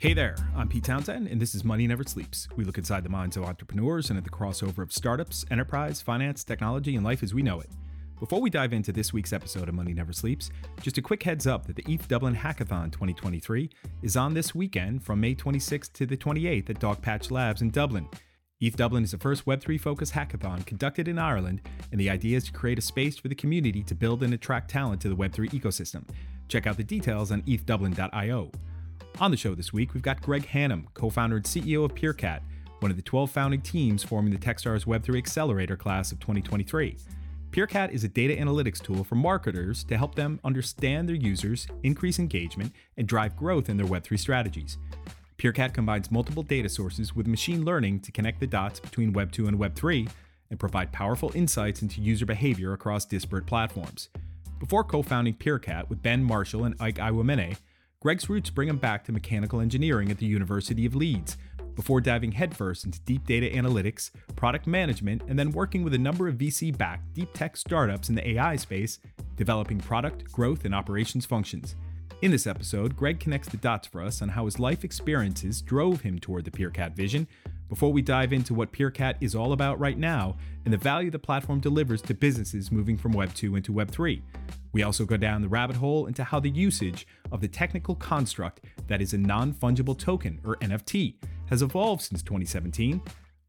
Hey there, I'm Pete Townsend, and this is Money Never Sleeps. We look inside the minds of entrepreneurs and at the crossover of startups, enterprise, finance, technology, and life as we know it. Before we dive into this week's episode of Money Never Sleeps, just a quick heads up that the ETH Dublin Hackathon 2023 is on this weekend from May 26th to the 28th at Dogpatch Labs in Dublin. ETH Dublin is the first Web3 focused hackathon conducted in Ireland, and the idea is to create a space for the community to build and attract talent to the Web3 ecosystem. Check out the details on ethdublin.io. On the show this week, we've got Greg Hannam, co founder and CEO of Peerkat, one of the 12 founding teams forming the Techstars Web3 Accelerator class of 2023. Peerkat is a data analytics tool for marketers to help them understand their users, increase engagement, and drive growth in their Web3 strategies. Peerkat combines multiple data sources with machine learning to connect the dots between Web 2 and Web 3 and provide powerful insights into user behavior across disparate platforms. Before co founding Peerkat with Ben Marshall and Ike Iwumene, Greg's roots bring him back to mechanical engineering at the University of Leeds, before diving headfirst into deep data analytics, product management, and then working with a number of VC backed deep tech startups in the AI space, developing product, growth, and operations functions. In this episode, Greg connects the dots for us on how his life experiences drove him toward the Peerkat vision before we dive into what Peerkat is all about right now and the value the platform delivers to businesses moving from Web 2 into Web 3. We also go down the rabbit hole into how the usage of the technical construct that is a non fungible token, or NFT, has evolved since 2017,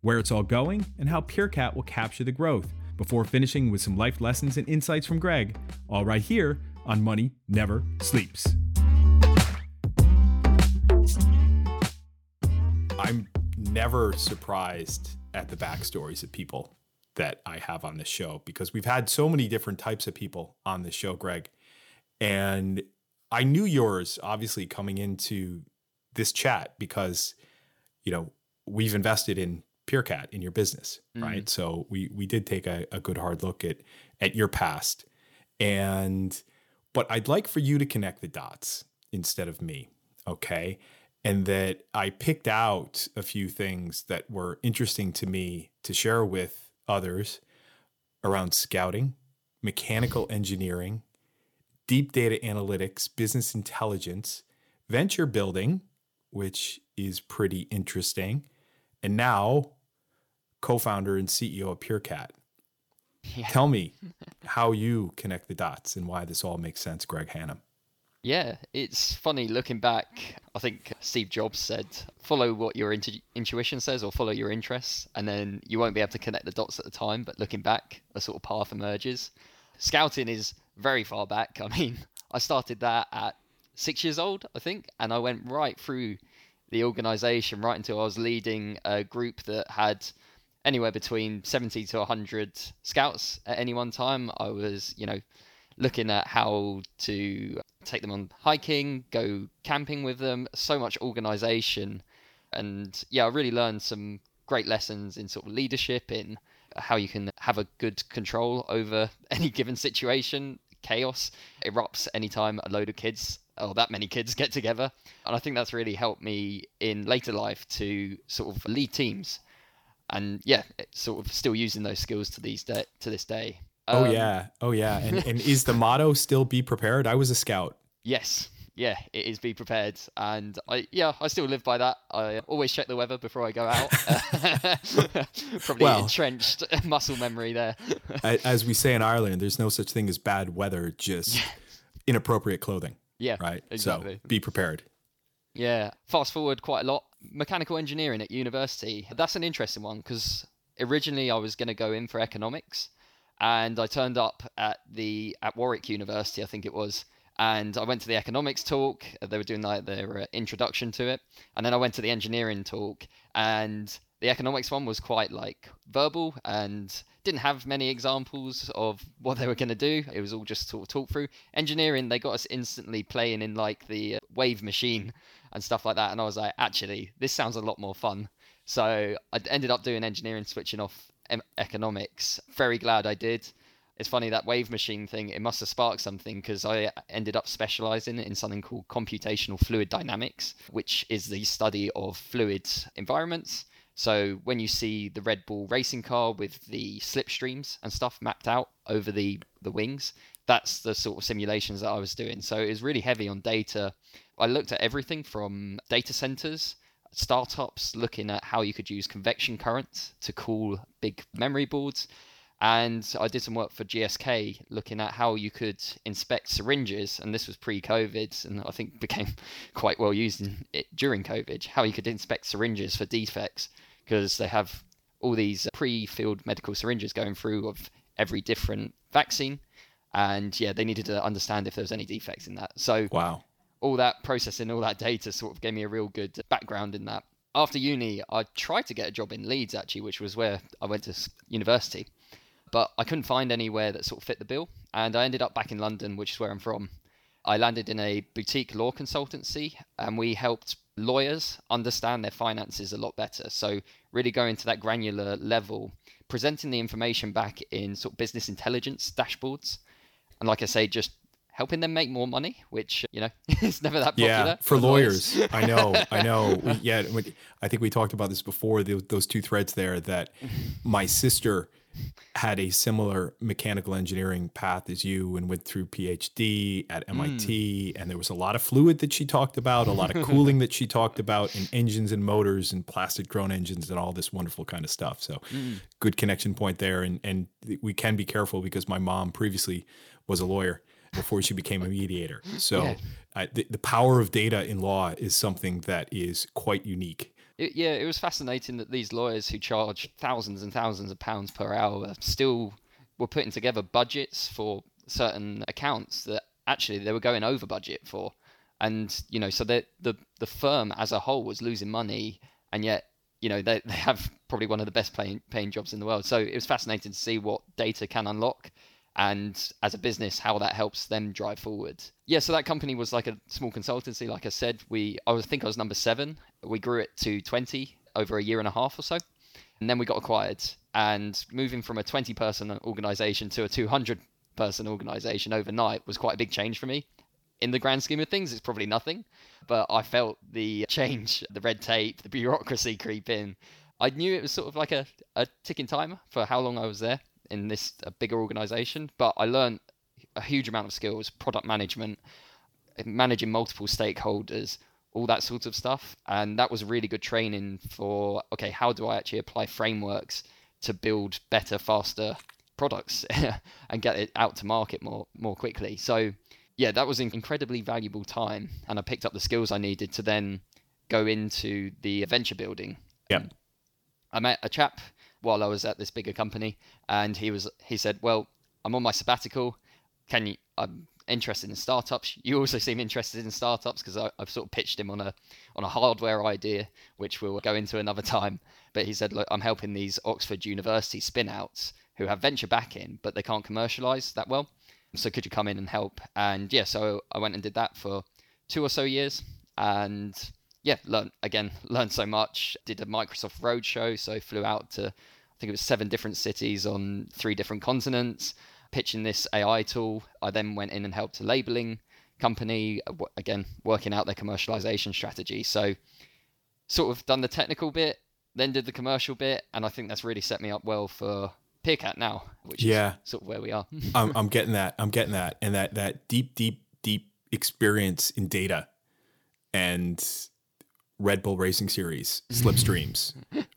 where it's all going, and how Peerkat will capture the growth, before finishing with some life lessons and insights from Greg, all right here on Money Never Sleeps. I'm never surprised at the backstories of people that I have on this show because we've had so many different types of people on this show, Greg. And I knew yours obviously coming into this chat because, you know, we've invested in Peerkat in your business, mm-hmm. right? So we we did take a, a good hard look at at your past. And but I'd like for you to connect the dots instead of me, okay? And that I picked out a few things that were interesting to me to share with others around scouting, mechanical engineering, deep data analytics, business intelligence, venture building, which is pretty interesting, and now co founder and CEO of Peerkat. Yeah. Tell me how you connect the dots and why this all makes sense, Greg Hannam. Yeah, it's funny looking back. I think Steve Jobs said, follow what your intu- intuition says or follow your interests, and then you won't be able to connect the dots at the time, but looking back, a sort of path emerges. Scouting is very far back. I mean, I started that at six years old, I think, and I went right through the organization right until I was leading a group that had anywhere between 70 to 100 scouts at any one time. I was, you know, looking at how to take them on hiking, go camping with them, so much organization. And yeah, I really learned some great lessons in sort of leadership, in how you can have a good control over any given situation. Chaos erupts anytime a load of kids or that many kids get together. And I think that's really helped me in later life to sort of lead teams. And yeah, sort of still using those skills to these day, to this day. Oh um, yeah, oh yeah. And, and is the motto still "Be prepared"? I was a scout. Yes, yeah, it is be prepared, and I yeah I still live by that. I always check the weather before I go out. Probably well, entrenched muscle memory there. as we say in Ireland, there's no such thing as bad weather, just yeah. inappropriate clothing. Yeah, right. Exactly. So be prepared. Yeah. Fast forward quite a lot. Mechanical engineering at university. That's an interesting one because originally I was going to go in for economics and I turned up at the at Warwick University, I think it was, and I went to the economics talk. They were doing like their uh, introduction to it, and then I went to the engineering talk, and the economics one was quite like verbal and didn't have many examples of what they were going to do. It was all just sort of talk through. Engineering, they got us instantly playing in like the uh, wave machine and stuff like that, and I was like, actually, this sounds a lot more fun. So I ended up doing engineering, switching off economics. Very glad I did. It's funny that wave machine thing, it must have sparked something because I ended up specializing in something called computational fluid dynamics, which is the study of fluid environments So when you see the Red Bull racing car with the slipstreams and stuff mapped out over the, the wings, that's the sort of simulations that I was doing. So it was really heavy on data. I looked at everything from data centers, startups, looking at how you could use convection currents to cool big memory boards. And I did some work for GSK looking at how you could inspect syringes, and this was pre-COVID, and I think became quite well used in it during COVID. How you could inspect syringes for defects because they have all these pre-filled medical syringes going through of every different vaccine, and yeah, they needed to understand if there was any defects in that. So wow, all that processing, all that data, sort of gave me a real good background in that. After uni, I tried to get a job in Leeds actually, which was where I went to university but I couldn't find anywhere that sort of fit the bill. And I ended up back in London, which is where I'm from. I landed in a boutique law consultancy and we helped lawyers understand their finances a lot better. So, really going to that granular level, presenting the information back in sort of business intelligence dashboards. And, like I say, just helping them make more money, which you know is never that popular. Yeah, for, lawyers, lawyers. I know, I know. We, yeah, I think we talked about this before. Those two threads there. That my sister had a similar mechanical engineering path as you and went through PhD at MIT. Mm. And there was a lot of fluid that she talked about, a lot of cooling that she talked about, and engines and motors and plastic drone engines and all this wonderful kind of stuff. So, mm. good connection point there. And, and we can be careful because my mom previously was a lawyer before she became a mediator. So, yeah. uh, the, the power of data in law is something that is quite unique it, yeah, it was fascinating that these lawyers who charge thousands and thousands of pounds per hour still were putting together budgets for certain accounts that actually they were going over budget for. And, you know, so the, the, the firm as a whole was losing money, and yet, you know, they, they have probably one of the best paying, paying jobs in the world. So it was fascinating to see what data can unlock and as a business how that helps them drive forward. Yeah so that company was like a small consultancy. Like i said we i think i was number seven. We grew it to 20 over a year and a half or so. And then we got acquired. And moving from a 20 person organization to a 200 person organization overnight was quite a big change for me. In the grand scheme of things it's probably nothing but i felt the change the red tape the bureaucracy creep in. I knew it was sort of like a, a ticking timer for how long i was there in this bigger organization, but I learned a huge amount of skills, product management, managing multiple stakeholders, all that sort of stuff. And that was really good training for okay, how do I actually apply frameworks to build better, faster products and get it out to market more more quickly. So yeah, that was an incredibly valuable time, and I picked up the skills I needed to then go into the venture building. Yeah. I met a chap while I was at this bigger company, and he was he said, "Well, I'm on my sabbatical. Can you? I'm interested in startups. You also seem interested in startups because I've sort of pitched him on a on a hardware idea, which we'll go into another time. But he said, look, I'm helping these Oxford University spinouts who have venture backing, but they can't commercialize that well. So could you come in and help? And yeah, so I went and did that for two or so years, and yeah, learned again, learned so much. Did a Microsoft roadshow, so flew out to I think it was seven different cities on three different continents, pitching this AI tool. I then went in and helped a labeling company uh, again working out their commercialization strategy. So sort of done the technical bit, then did the commercial bit, and I think that's really set me up well for Peerkat now, which yeah. is sort of where we are. I'm, I'm getting that. I'm getting that, and that that deep, deep, deep experience in data and Red Bull Racing Series slipstreams,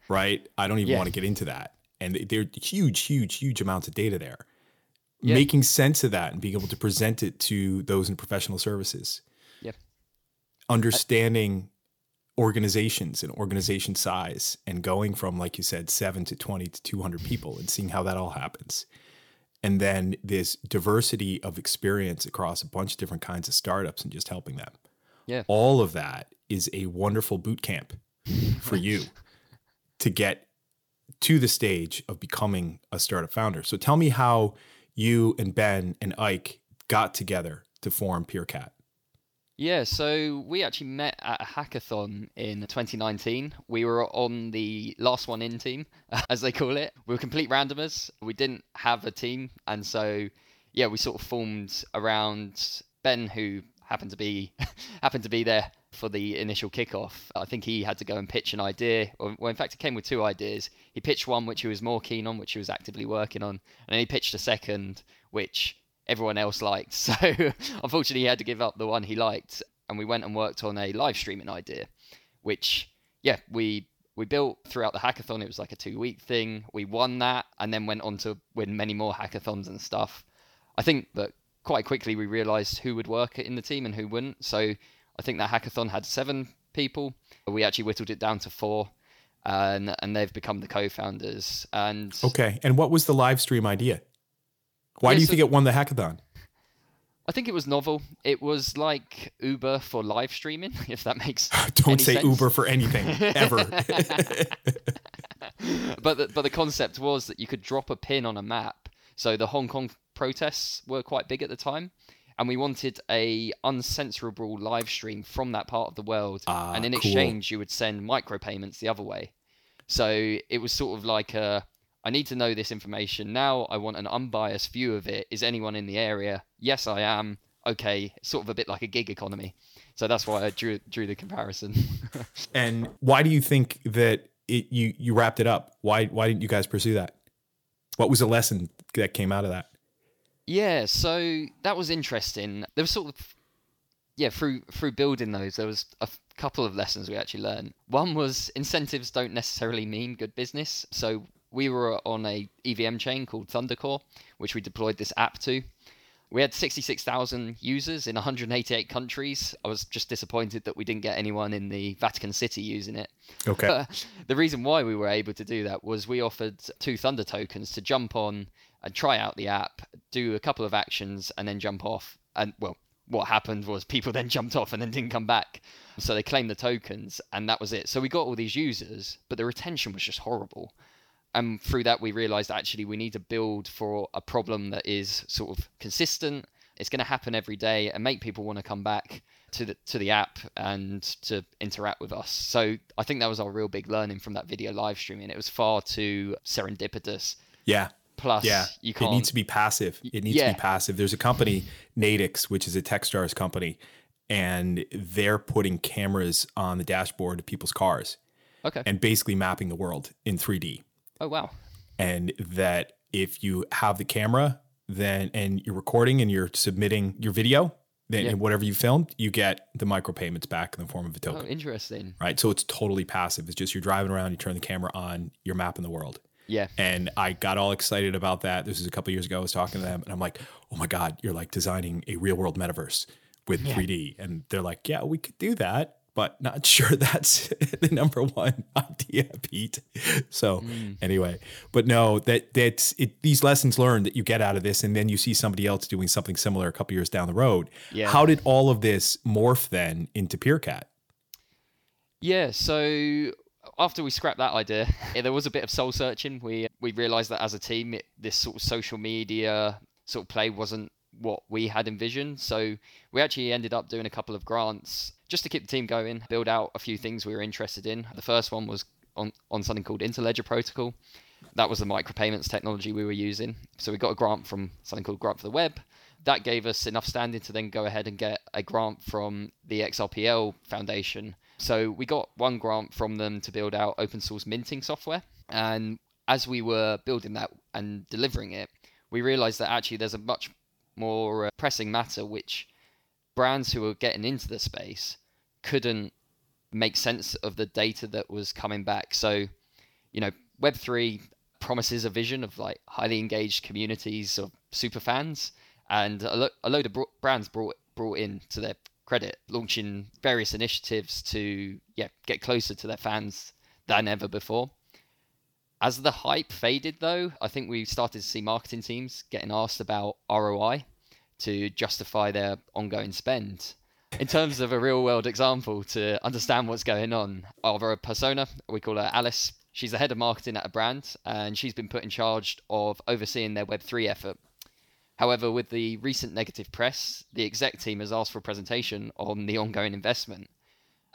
right? I don't even yeah. want to get into that. And there are huge, huge, huge amounts of data there. Yeah. Making sense of that and being able to present it to those in professional services. Yep. Understanding organizations and organization size and going from, like you said, seven to 20 to 200 people and seeing how that all happens. And then this diversity of experience across a bunch of different kinds of startups and just helping them. Yeah. All of that is a wonderful boot camp for you to get to the stage of becoming a startup founder. So tell me how you and Ben and Ike got together to form Peerkat. Yeah, so we actually met at a hackathon in 2019. We were on the last one in team, as they call it. We were complete randomers. We didn't have a team. And so, yeah, we sort of formed around Ben, who happened to be happened to be there for the initial kickoff. I think he had to go and pitch an idea, or well, in fact, he came with two ideas. He pitched one which he was more keen on, which he was actively working on, and then he pitched a second, which everyone else liked. So unfortunately, he had to give up the one he liked, and we went and worked on a live streaming idea, which yeah, we we built throughout the hackathon. It was like a two week thing. We won that, and then went on to win many more hackathons and stuff. I think that quite quickly we realized who would work in the team and who wouldn't. So I think that hackathon had seven people. We actually whittled it down to four. And, and they've become the co-founders. And okay, and what was the live stream idea? Why yeah, do you so, think it won the hackathon? I think it was novel. It was like Uber for live streaming, if that makes. Don't say sense. Uber for anything ever. but the, but the concept was that you could drop a pin on a map. So the Hong Kong protests were quite big at the time, and we wanted a uncensorable live stream from that part of the world. Ah, and in cool. exchange, you would send micropayments the other way. So it was sort of like a I need to know this information now. I want an unbiased view of it. Is anyone in the area? Yes, I am. Okay, sort of a bit like a gig economy. So that's why I drew drew the comparison. and why do you think that it, you you wrapped it up? Why why didn't you guys pursue that? What was the lesson that came out of that? Yeah, so that was interesting. There was sort of yeah, through through building those, there was a couple of lessons we actually learned. One was incentives don't necessarily mean good business. So we were on a EVM chain called Thundercore, which we deployed this app to. We had 66,000 users in 188 countries. I was just disappointed that we didn't get anyone in the Vatican City using it. Okay. But the reason why we were able to do that was we offered two Thunder tokens to jump on and try out the app, do a couple of actions, and then jump off. And well, what happened was people then jumped off and then didn't come back. So they claimed the tokens, and that was it. So we got all these users, but the retention was just horrible and through that we realized actually we need to build for a problem that is sort of consistent it's going to happen every day and make people want to come back to the to the app and to interact with us so i think that was our real big learning from that video live streaming it was far too serendipitous yeah plus yeah you can't it needs to be passive it needs yeah. to be passive there's a company NATIX which is a techstars company and they're putting cameras on the dashboard of people's cars okay and basically mapping the world in 3d Oh wow. And that if you have the camera, then and you're recording and you're submitting your video, then yeah. whatever you filmed, you get the micropayments back in the form of a oh, token. Oh, interesting. Right. So it's totally passive. It's just you're driving around, you turn the camera on, you're mapping the world. Yeah. And I got all excited about that. This was a couple years ago. I was talking to them and I'm like, oh my God, you're like designing a real world metaverse with yeah. 3D. And they're like, yeah, we could do that but not sure that's the number one idea, Pete. So mm. anyway, but no, that that's it, these lessons learned that you get out of this, and then you see somebody else doing something similar a couple years down the road. Yeah. How did all of this morph then into Peerkat? Yeah, so after we scrapped that idea, there was a bit of soul searching. We we realized that as a team, it, this sort of social media sort of play wasn't what we had envisioned. So we actually ended up doing a couple of grants just to keep the team going, build out a few things we were interested in. The first one was on, on something called Interledger Protocol. That was the micropayments technology we were using. So we got a grant from something called Grant for the Web. That gave us enough standing to then go ahead and get a grant from the XRPL Foundation. So we got one grant from them to build out open source minting software. And as we were building that and delivering it, we realized that actually there's a much more uh, pressing matter which brands who were getting into the space couldn't make sense of the data that was coming back. So, you know, Web3 promises a vision of like highly engaged communities of super fans, and a, lo- a load of bro- brands brought brought in to their credit, launching various initiatives to yeah get closer to their fans than ever before. As the hype faded, though, I think we started to see marketing teams getting asked about ROI to justify their ongoing spend. In terms of a real world example to understand what's going on, our persona, we call her Alice, she's the head of marketing at a brand and she's been put in charge of overseeing their Web3 effort. However, with the recent negative press, the exec team has asked for a presentation on the ongoing investment.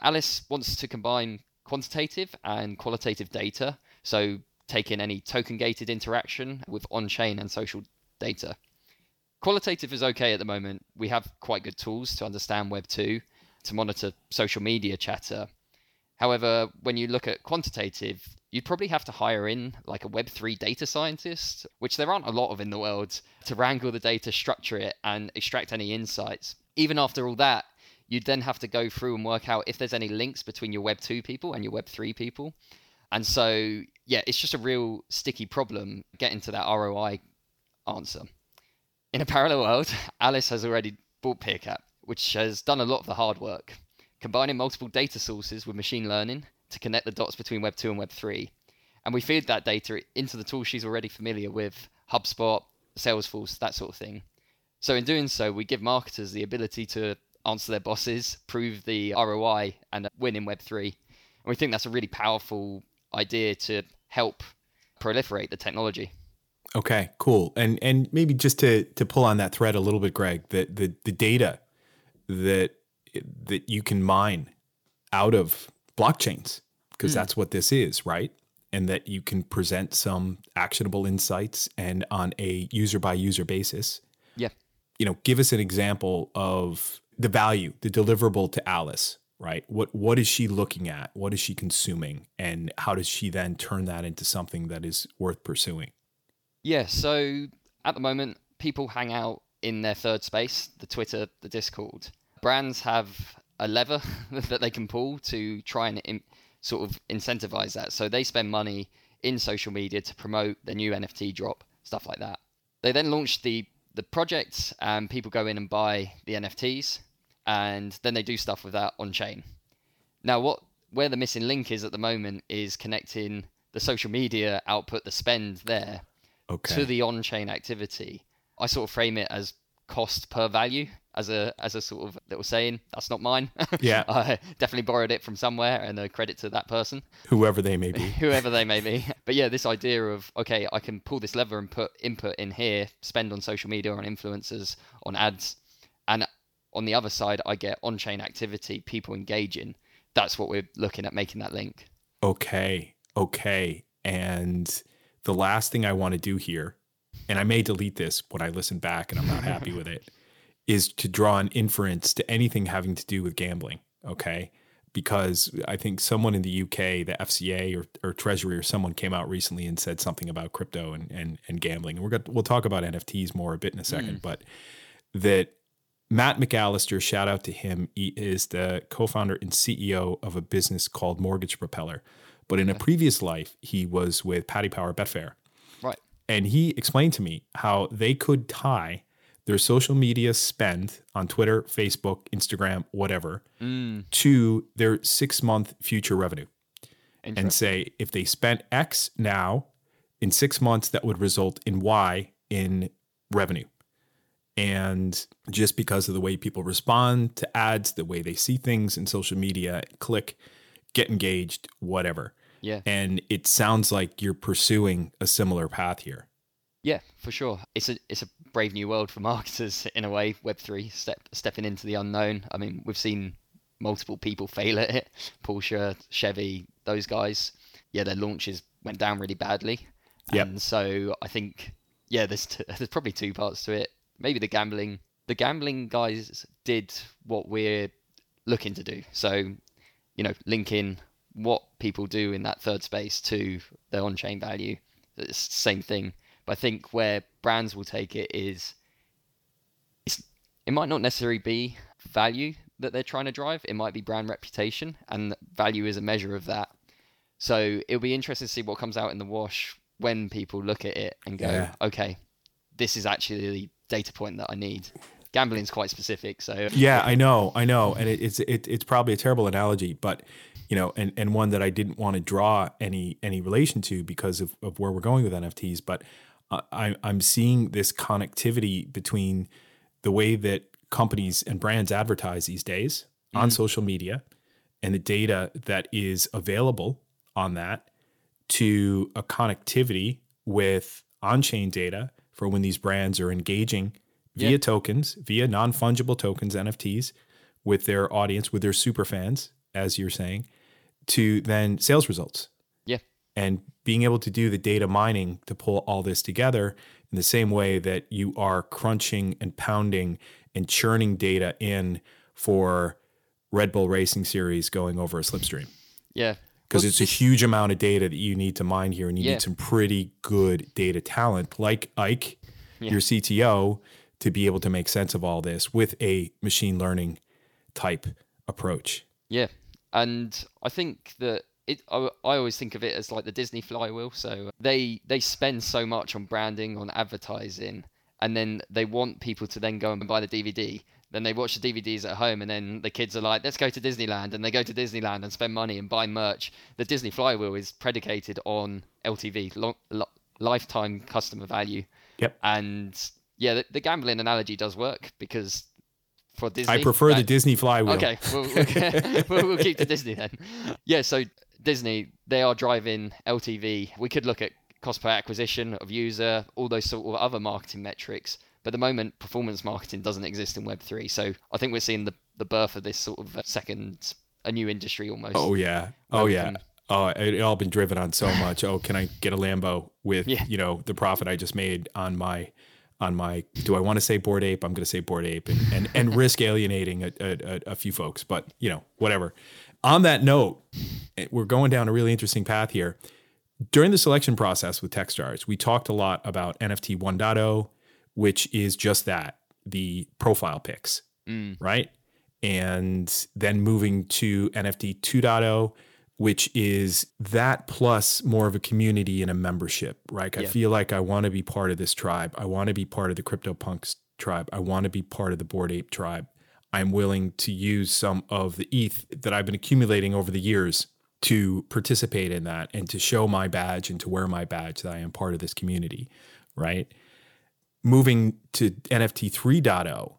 Alice wants to combine quantitative and qualitative data, so taking any token gated interaction with on chain and social data qualitative is okay at the moment. We have quite good tools to understand Web 2, to monitor social media chatter. However, when you look at quantitative, you'd probably have to hire in like a Web3 data scientist, which there aren't a lot of in the world, to wrangle the data, structure it, and extract any insights. Even after all that, you'd then have to go through and work out if there's any links between your Web 2 people and your Web 3 people. And so, yeah, it's just a real sticky problem getting to that ROI answer. In a parallel world, Alice has already bought Peerkat, which has done a lot of the hard work, combining multiple data sources with machine learning to connect the dots between Web 2 and Web 3. And we feed that data into the tools she's already familiar with HubSpot, Salesforce, that sort of thing. So, in doing so, we give marketers the ability to answer their bosses, prove the ROI, and win in Web3. And we think that's a really powerful idea to help proliferate the technology. Okay, cool. And and maybe just to to pull on that thread a little bit, Greg, that the the data that that you can mine out of blockchains, because mm. that's what this is, right? And that you can present some actionable insights and on a user by user basis. Yeah. You know, give us an example of the value, the deliverable to Alice, right? What what is she looking at? What is she consuming? And how does she then turn that into something that is worth pursuing? Yeah, so at the moment people hang out in their third space, the Twitter, the Discord. Brands have a lever that they can pull to try and in, sort of incentivize that. So they spend money in social media to promote the new NFT drop, stuff like that. They then launch the the project and people go in and buy the NFTs and then they do stuff with that on chain. Now, what where the missing link is at the moment is connecting the social media output, the spend there, okay. to the on chain activity. I sort of frame it as cost per value as a as a sort of little saying. That's not mine. Yeah, I definitely borrowed it from somewhere, and a credit to that person, whoever they may be. whoever they may be. But yeah, this idea of okay, I can pull this lever and put input in here, spend on social media, on influencers, on ads, and on the other side, I get on chain activity, people engaging. That's what we're looking at making that link. Okay. Okay. And the last thing I want to do here, and I may delete this when I listen back and I'm not happy with it, is to draw an inference to anything having to do with gambling. Okay. Because I think someone in the UK, the FCA or, or Treasury or someone came out recently and said something about crypto and, and, and gambling. And we're going we'll talk about NFTs more a bit in a second, mm. but that Matt McAllister, shout out to him. He is the co founder and CEO of a business called Mortgage Propeller. But in a previous life, he was with Paddy Power Betfair. Right. And he explained to me how they could tie their social media spend on Twitter, Facebook, Instagram, whatever, mm. to their six month future revenue. And say if they spent X now, in six months, that would result in Y in revenue. And just because of the way people respond to ads, the way they see things in social media, click, get engaged, whatever. Yeah. And it sounds like you're pursuing a similar path here. Yeah, for sure. It's a it's a brave new world for marketers in a way. Web three step stepping into the unknown. I mean, we've seen multiple people fail at it. Porsche, Chevy, those guys. Yeah, their launches went down really badly. Yep. And so I think yeah, there's t- there's probably two parts to it maybe the gambling the gambling guys did what we're looking to do. So, you know, linking what people do in that third space to their on-chain value. It's the same thing. But I think where brands will take it is it might not necessarily be value that they're trying to drive. It might be brand reputation, and value is a measure of that. So it'll be interesting to see what comes out in the wash when people look at it and go, yeah. okay, this is actually the data point that I need. Gambling's quite specific, so yeah, I know, I know, and it, it's it, it's probably a terrible analogy, but you know, and and one that I didn't want to draw any any relation to because of, of where we're going with NFTs, but I, I'm seeing this connectivity between the way that companies and brands advertise these days mm-hmm. on social media and the data that is available on that to a connectivity with on-chain data for when these brands are engaging via yeah. tokens, via non fungible tokens, NFTs, with their audience, with their super fans, as you're saying, to then sales results. And being able to do the data mining to pull all this together in the same way that you are crunching and pounding and churning data in for Red Bull Racing Series going over a slipstream. Yeah. Because Well, it's a huge amount of data that you need to mine here, and you Yeah. need some pretty good data talent like Ike, Yeah. your CTO, to be able to make sense of all this with a machine learning type approach. Yeah, and I think that it. I, I always think of it as like the Disney flywheel. So uh, they they spend so much on branding, on advertising, and then they want people to then go and buy the DVD. Then they watch the DVDs at home, and then the kids are like, "Let's go to Disneyland," and they go to Disneyland and spend money and buy merch. The Disney flywheel is predicated on LTV, long, lo, lifetime customer value. Yep. And yeah, the, the gambling analogy does work because for Disney, I prefer the Disney flywheel. Okay, we'll, we'll, we'll, we'll keep to Disney then. Yeah, so Disney, they are driving LTV. We could look at cost per acquisition of user, all those sort of other marketing metrics. But at the moment, performance marketing doesn't exist in Web3. So I think we're seeing the, the birth of this sort of uh, second, a new industry almost. Oh yeah. Oh yeah. can- Oh, it, all been driven on so much. Oh, can I get a Lambo with Yeah. you know the profit I just made on my on my? Do I want to say bored ape? I'm going to say bored ape and and, and risk alienating a, a- a few folks, but you know whatever. On that note, eh, we're going down a really interesting path here. During the selection process with Techstars, we talked a lot about NFT 1.0, which is just that the profile pics Mm, right? And then moving to NFT 2.0, which is that plus more of a community and a membership, right? I feel like I want to be part of this tribe. I want to be part of the CryptoPunks tribe. I want to be part of the Bored Ape tribe. I'm willing to use some of the ETH that I've been accumulating over the years to participate in that and to show my badge and to wear my badge that I am part of this community, right? Moving to NFT 3.0,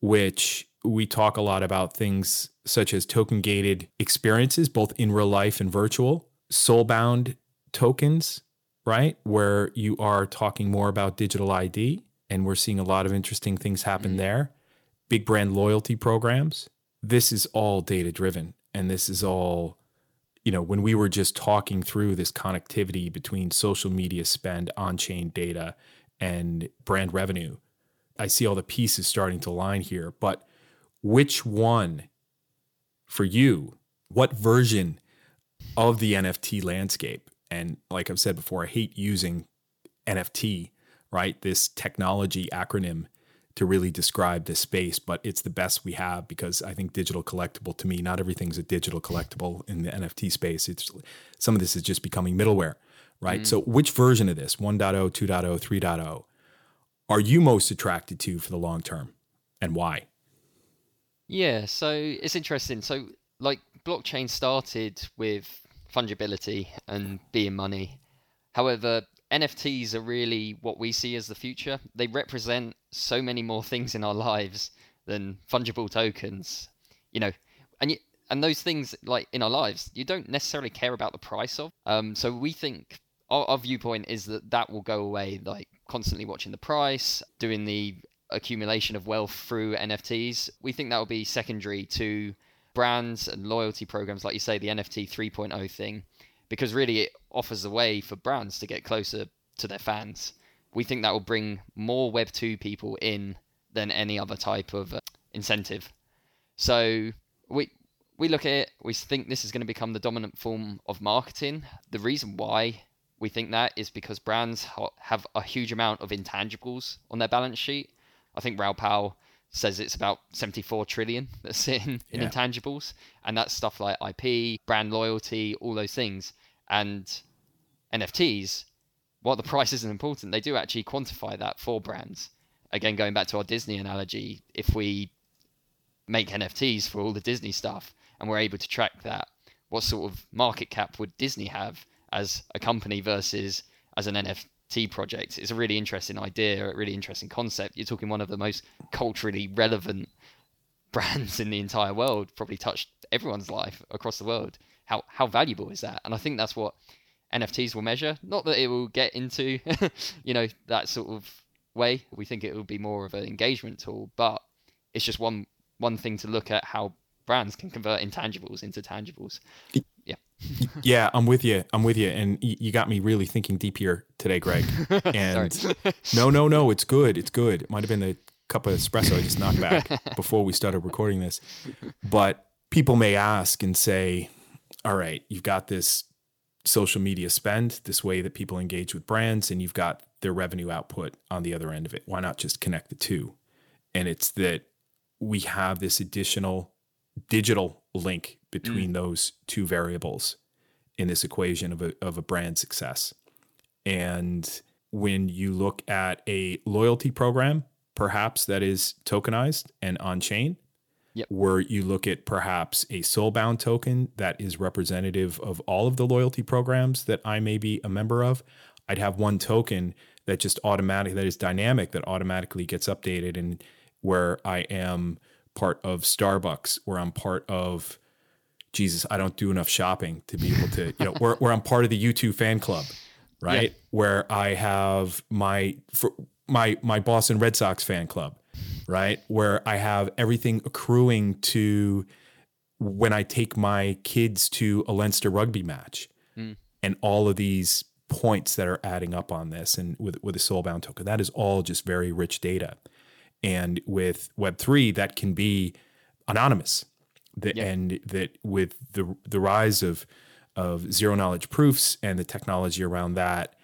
which we talk a lot about things such as token gated experiences, both in real life and virtual, soulbound tokens, right? Where you are talking more about digital ID. And we're seeing a lot of interesting things happen mm. there. Big brand loyalty programs. This is all data driven. And this is all, you know, when we were just talking through this connectivity between social media spend, on chain data, and brand revenue, I see all the pieces starting to line here. But which one for you, what version of the NFT landscape? And like I've said before, I hate using NFT, right? This technology acronym to really describe this space, but it's the best we have because I think digital collectible to me, not everything's a digital collectible in the NFT space. It's some of this is just becoming middleware, right? Mm. So which version of this, 1.0, 2.0, 3.0, are you most attracted to for the long term and why? Yeah, so it's interesting. So, like, blockchain started with fungibility and being money. However, NFTs are really what we see as the future. They represent so many more things in our lives than fungible tokens. You know, and you, and those things like in our lives, you don't necessarily care about the price of. Um, so we think our, our viewpoint is that that will go away. Like constantly watching the price, doing the accumulation of wealth through NFTs. We think that will be secondary to brands and loyalty programs, like you say, the NFT 3.0 thing, because really it offers a way for brands to get closer to their fans. We think that will bring more Web2 people in than any other type of uh, incentive. So we we look at it, we think this is going to become the dominant form of marketing. The reason why we think that is because brands ha- have a huge amount of intangibles on their balance sheet. I think Raoul Pal says it's about 74 trillion that's sitting in Yeah. intangibles, and that's stuff like IP, brand loyalty, all those things. And NFTs, while the price isn't important, they do actually quantify that for brands. Again, going back to our Disney analogy, if we make NFTs for all the Disney stuff and we're able to track that, what sort of market cap would Disney have as a company versus as an NFT project? It's a really interesting idea, a really interesting concept. You're talking one of the most culturally relevant brands in the entire world, probably touched everyone's life across the world. How how valuable is that? And I think that's what NFTs will measure. Not that it will get into, you know, that sort of way. We think it will be more of an engagement tool, but it's just one one thing to look at how brands can convert intangibles into tangibles. Yeah. Yeah, I'm with you. I'm with you. And y- you got me really thinking deep here today, Greg. And no, no, no, it's good. It's good. It might have been the cup of espresso I just knocked back before we started recording this. But people may ask and say, all right, you've got this social media spend, this way that people engage with brands, and you've got their revenue output on the other end of it. Why not just connect the two? And it's that we have this additional digital link between mm. those two variables in this equation of a, of a brand success. And when you look at a loyalty program, perhaps that is tokenized and on chain, Yep. Where you look at perhaps a soulbound token that is representative of all of the loyalty programs that I may be a member of, I'd have one token that just automatic that is dynamic that automatically gets updated and where I am part of Starbucks, where I'm part of Jesus, I don't do enough shopping to be able to, you know, where, where I'm part of the U2 fan club, right? Yeah. Where I have my for my my Boston Red Sox fan club, right? Where I have everything accruing to when I take my kids to a Leinster rugby match mm. and all of these points that are adding up on this and with, with a soulbound token, that is all just very rich data. And with Web3, that can be anonymous. The, yeah. And that with the, the rise of, of zero knowledge proofs and the technology around that,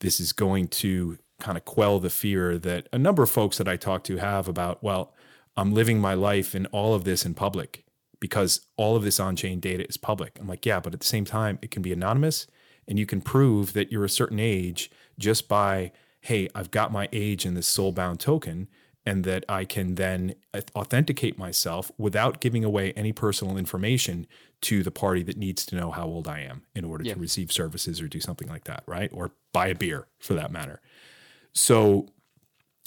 this is going to kind of quell the fear that a number of folks that I talk to have about, well, I'm living my life in all of this in public because all of this on chain data is public. I'm like, yeah, but at the same time, it can be anonymous and you can prove that you're a certain age just by, hey, I've got my age in this soul bound token and that I can then authenticate myself without giving away any personal information to the party that needs to know how old I am in order yeah. to receive services or do something like that, right? Or buy a beer for that matter. So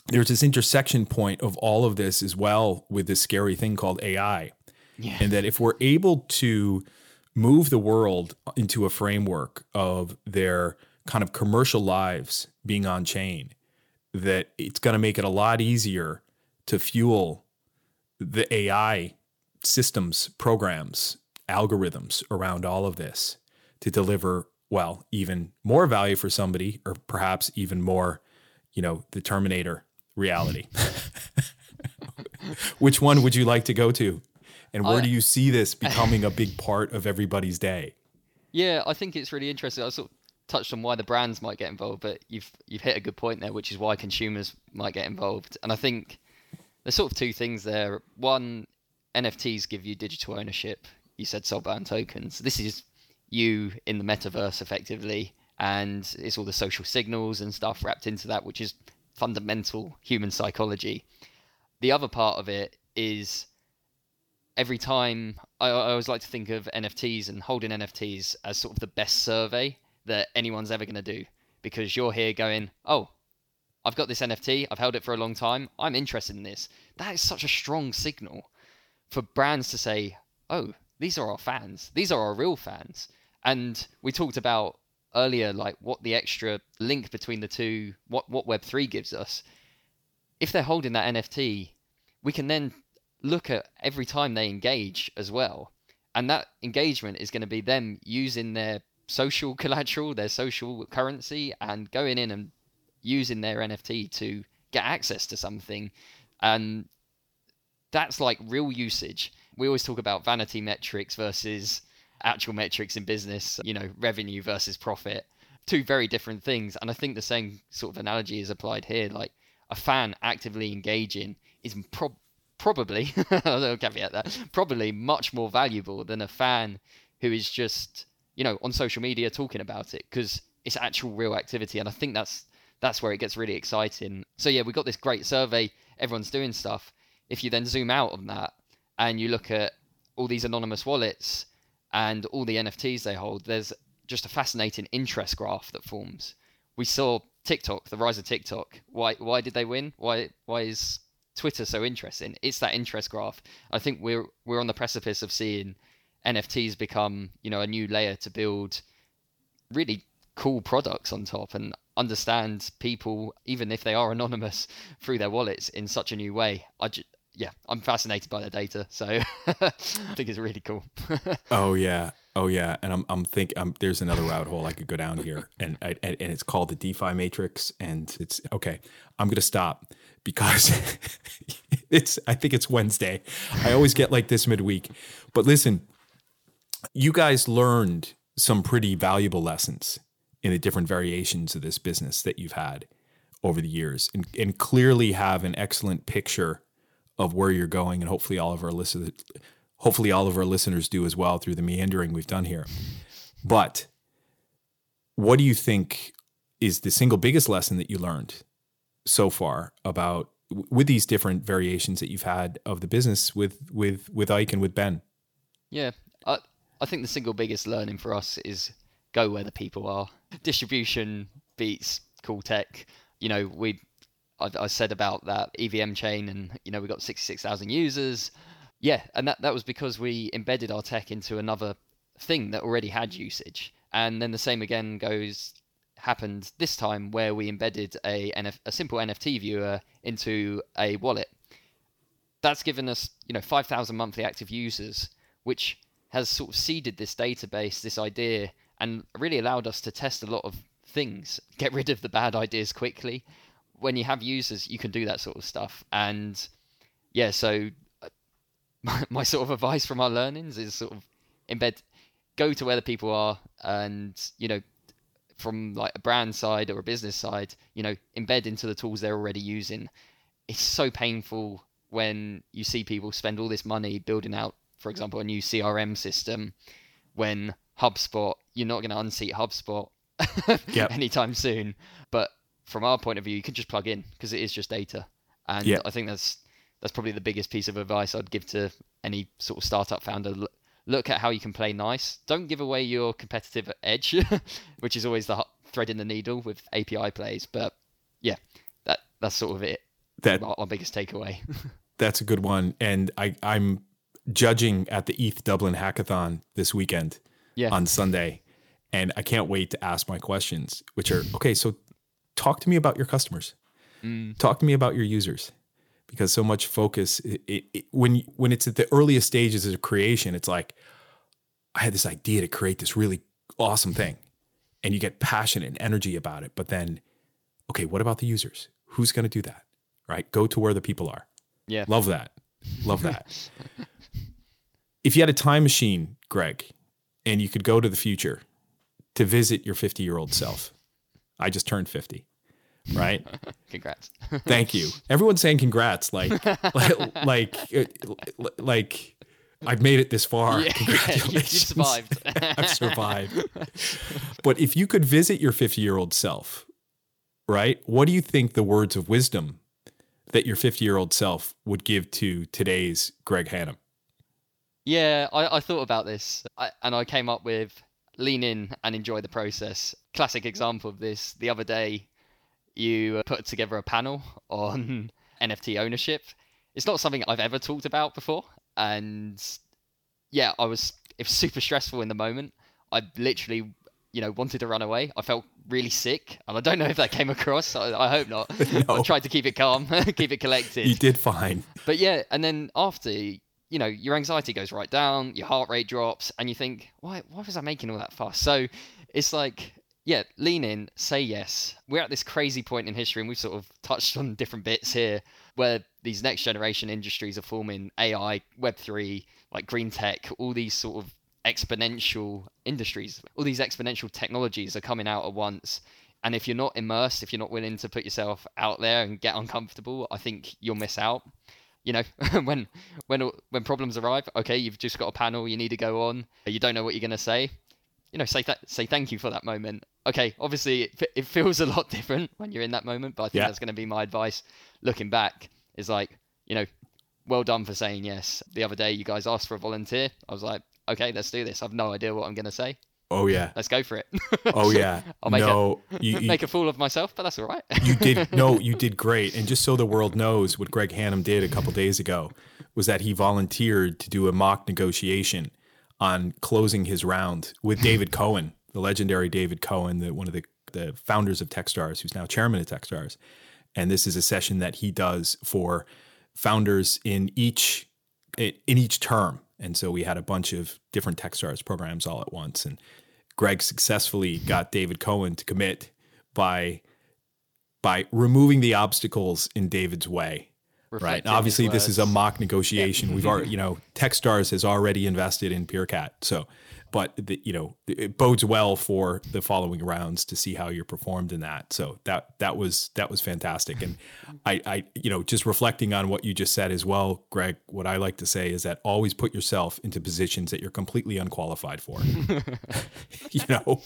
there's this intersection point of all of this as well with this scary thing called AI. Yeah. And that if we're able to move the world into a framework of their kind of commercial lives being on chain, that it's going to make it a lot easier to fuel the AI systems, programs, algorithms around all of this to deliver, well, even more value for somebody, or perhaps even more you know, the Terminator reality. Which one would you like to go to? And where I, do you see this becoming a big part of everybody's day? Yeah, I think it's really interesting. I sort of touched on why the brands might get involved, but you've you've hit a good point there, which is why consumers might get involved. And I think there's sort of two things there. One, NFTs give you digital ownership. You said soulbound tokens. This is you in the metaverse effectively and it's all the social signals and stuff wrapped into that, which is fundamental human psychology. The other part of it is every time I, I always like to think of NFTs and holding NFTs as sort of the best survey that anyone's ever going to do because you're here going, oh, I've got this NFT, I've held it for a long time, I'm interested in this. That is such a strong signal for brands to say, oh, these are our fans, these are our real fans. And we talked about earlier, like what the extra link between the two, what what Web three gives us. If they're holding that NFT, we can then look at every time they engage as well, and that engagement is going to be them using their social collateral, their social currency, and going in and using their NFT to get access to something, and that's like real usage. We always talk about vanity metrics versus actual metrics in business, you know, revenue versus profit, two very different things. And I think the same sort of analogy is applied here. Like a fan actively engaging is pro- probably, I'll caveat that, probably much more valuable than a fan who is just, you know, on social media talking about it because it's actual real activity. And I think that's that's where it gets really exciting. So yeah, we got this great survey. Everyone's doing stuff. If you then zoom out on that and you look at all these anonymous wallets and all the NFTs they hold, there's just a fascinating interest graph that forms. We saw TikTok, the rise of TikTok. Why why did they win? Why why is Twitter so interesting? It's that interest graph. I think we're we're on the precipice of seeing NFTs become, you know, a new layer to build really cool products on top and understand people even if they are anonymous through their wallets in such a new way. I just yeah, I'm fascinated by the data, so I think it's really cool. oh yeah, Oh yeah, and I'm I'm think I'm, there's another route hole I could go down here, and, and and it's called the DeFi matrix, and it's okay. I'm gonna stop because it's I think it's Wednesday. I always get like this midweek, but listen, you guys learned some pretty valuable lessons in the different variations of this business that you've had over the years, and and clearly have an excellent picture of where you're going, and hopefully all of our listeners hopefully all of our listeners do as well through the meandering we've done here. But what do you think is the single biggest lesson that you learned so far about with these different variations that you've had of the business with with with Ike and with Ben? Yeah, I I think the single biggest learning for us is go where the people are. Distribution beats cool tech. You know, we I, I said about that EVM chain, and you know we got sixty six thousand users. Yeah, and that, that was because we embedded our tech into another thing that already had mm. usage. And then the same again goes happened this time where we embedded a, NF, a simple NFT viewer into a wallet. That's given us, you know, 5,000 monthly active users, which has sort of seeded this database, this idea, and really allowed us to test a lot of things, get rid of the bad ideas quickly. When you have users, you can do that sort of stuff. And yeah, so uh, my, my sort of advice from our learnings is sort of embed, go to where the people are, and you know, from like a brand side or a business side, you know, embed into the tools they're already using. It's so painful when you see people spend all this money building out, for example, a new CRM system, when HubSpot, you're not going to unseat HubSpot yep. anytime soon. From our point of view, you can just plug in because it is just data, and yep. I think that's that's probably the biggest piece of advice I'd give to any sort of startup founder. Look at how you can play nice. Don't give away your competitive edge, which is always the thread in the needle with API plays. But yeah, that that's sort of it. That our, our biggest takeaway. that's a good one, and I I'm judging at the ETH Dublin Hackathon this weekend yeah. on Sunday, and I can't wait to ask my questions, which are okay. So, talk to me about your customers. Mm. Talk to me about your users. Because so much focus it, it, it, when when it's at the earliest stages of creation it's like i had this idea to create this really awesome thing. And you get passion and energy about it but then okay what about the users? Who's going to do that right? Go to where the people are. Yeah. Love that. Love that. If you had a time machine greg and you could go to the future to visit your 50 year old self i just turned 50 right? congrats. Thank you. Everyone's saying congrats, like, like, like, uh, like, I've made it this far. Yeah, Congratulations. Yeah, you survived. I've survived. but if you could visit your 50 year old self, right? What do you think the words of wisdom that your 50 year old self would give to today's Greg Hannam? Yeah, I, I thought about this I, and I came up with lean in and enjoy the process. Classic example of this the other day, you uh, put together a panel on NFT ownership. It's not something I've ever talked about before, and yeah, I was it was super stressful in the moment. I literally, you know, wanted to run away. I felt really sick, and I don't know if that came across. I, I hope not. no. I tried to keep it calm, keep it collected. You did fine. But yeah, and then after, you know, your anxiety goes right down, your heart rate drops, and you think, why, why was I making all that fuss? So it's like yeah, lean in, say yes. We're at this crazy point in history, and we've sort of touched on different bits here where these next generation industries are forming AI, Web3, like green tech, all these sort of exponential industries, all these exponential technologies are coming out at once. And if you're not immersed, if you're not willing to put yourself out there and get uncomfortable, I think you'll miss out. You know, when when when problems arrive, okay, you've just got a panel you need to go on. You don't know what you're going to say you know, say that, say thank you for that moment. Okay, obviously it, it feels a lot different when you're in that moment, but I think yeah. that's going to be my advice looking back. Is like, you know, well done for saying yes. The other day you guys asked for a volunteer. I was like, okay, let's do this. I've no idea what I'm going to say. Oh yeah, let's go for it. oh yeah, I'll make no, a, you, you, make a fool of myself, but that's all right. you did no, you did great. And just so the world knows, what Greg Hannam did a couple days ago was that he volunteered to do a mock negotiation on closing his round with David Cohen, the legendary David Cohen, the, one of the, the founders of Techstars, who's now chairman of Techstars. And this is a session that he does for founders in each in each term. And so we had a bunch of different Techstars programs all at once. And Greg successfully got David Cohen to commit by by removing the obstacles in David's way. right. Obviously, this is a mock negotiation. We've already, you know, Techstars has already invested in Peerkat. So but the, you know it bodes well for the following rounds to see how you're performed in that. So that that was that was fantastic, and I, I you know just reflecting on what you just said as well, Greg. What I like to say is that always put yourself into positions that you're completely unqualified for. you know,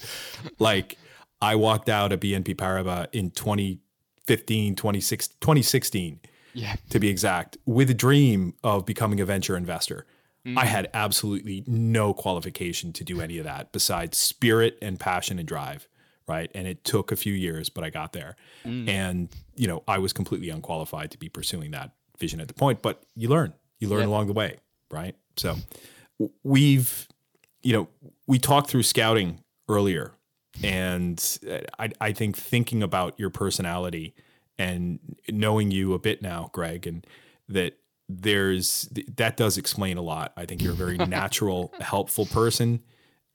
like I walked out of BNP Paribas in 2015, 2016 yeah. to be exact, with a dream of becoming a venture investor. Mm. I had absolutely no qualification to do any of that besides spirit and passion and drive. Right. And it took a few years, but I got there. Mm. And, you know, I was completely unqualified to be pursuing that vision at the point, but you learn, you learn along the way. Right. So we've, you know, we talked through scouting earlier. And I, I think thinking about your personality and knowing you a bit now, Greg, and that there's that does explain a lot. I think you're a very natural, helpful person,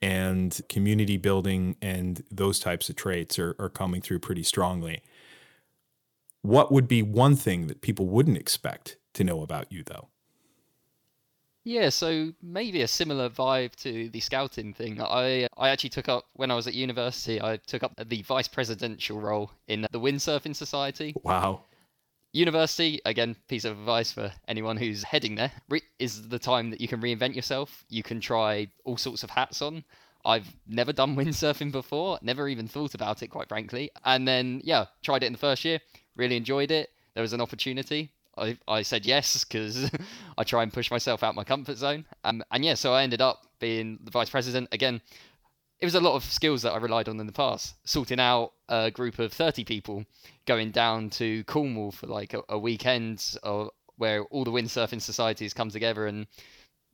and community building and those types of traits are, are coming through pretty strongly. What would be one thing that people wouldn't expect to know about you, though? Yeah, so maybe a similar vibe to the scouting thing. I I actually took up when I was at university. I took up the vice presidential role in the Windsurfing Society. Wow university again piece of advice for anyone who's heading there re- is the time that you can reinvent yourself. You can try all sorts of hats on. I've never done windsurfing before never even thought about it quite frankly. And then yeah tried it in the first year really enjoyed it. There was an opportunity. I, I said yes because i try and push myself out my comfort zone. Um, and yeah so i ended up being the vice president again it was a lot of skills that I relied on in the past. Sorting out a group of 30 people going down to Cornwall for like a, a weekend or where all the windsurfing societies come together and,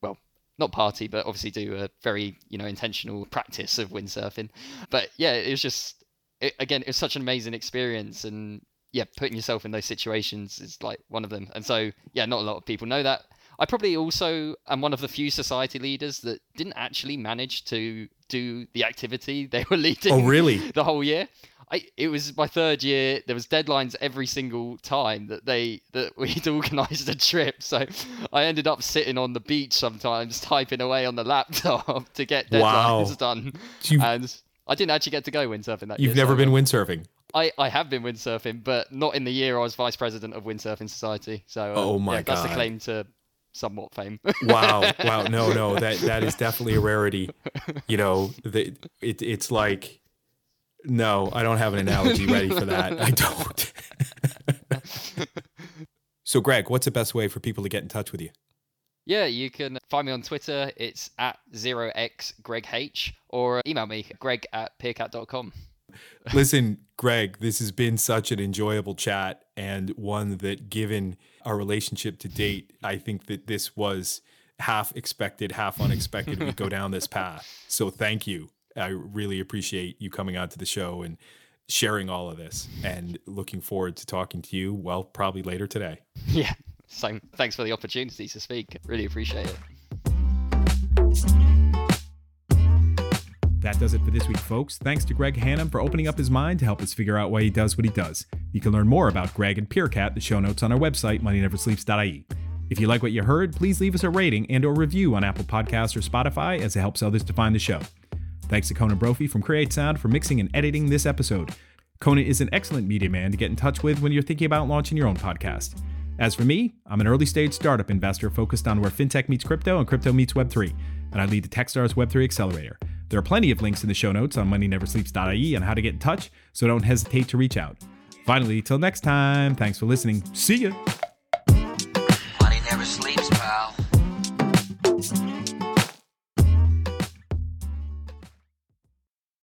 well, not party, but obviously do a very, you know, intentional practice of windsurfing. But yeah, it was just, it, again, it was such an amazing experience. And yeah, putting yourself in those situations is like one of them. And so, yeah, not a lot of people know that. I probably also am one of the few society leaders that didn't actually manage to do the activity they were leading. Oh, really? The whole year. I, it was my third year. There was deadlines every single time that they that we'd organised a trip. So I ended up sitting on the beach sometimes, typing away on the laptop to get deadlines wow. done. You've, and I didn't actually get to go windsurfing that year. You've year, never so been windsurfing. I, I have been windsurfing, but not in the year I was vice president of Windsurfing Society. So, uh, oh my yeah, god, that's the claim to somewhat fame. wow, wow, no, no, that that is definitely a rarity. You know, the, it it's like, no, I don't have an analogy ready for that. I don't. so, Greg, what's the best way for people to get in touch with you? Yeah, you can find me on Twitter. It's at 0x Greg H or email me, greg at peerkat.com. Listen, Greg, this has been such an enjoyable chat and one that, given our relationship to date, I think that this was half expected, half unexpected we go down this path. So thank you. I really appreciate you coming on to the show and sharing all of this and looking forward to talking to you, well, probably later today. Yeah. Same. Thanks for the opportunity to speak. Really appreciate it. That does it for this week, folks. Thanks to Greg Hannam for opening up his mind to help us figure out why he does what he does. You can learn more about Greg and Peerkat, the show notes on our website, moneyneversleeps.ie. If you like what you heard, please leave us a rating and or review on Apple Podcasts or Spotify as it helps others to find the show. Thanks to Conan Brophy from Create Sound for mixing and editing this episode. Conan is an excellent media man to get in touch with when you're thinking about launching your own podcast. As for me, I'm an early stage startup investor focused on where fintech meets crypto and crypto meets Web3, and I lead the Techstars Web3 Accelerator. There are plenty of links in the show notes on moneyneversleeps.ie on how to get in touch, so don't hesitate to reach out. Finally, till next time, thanks for listening. See ya. Money never sleeps.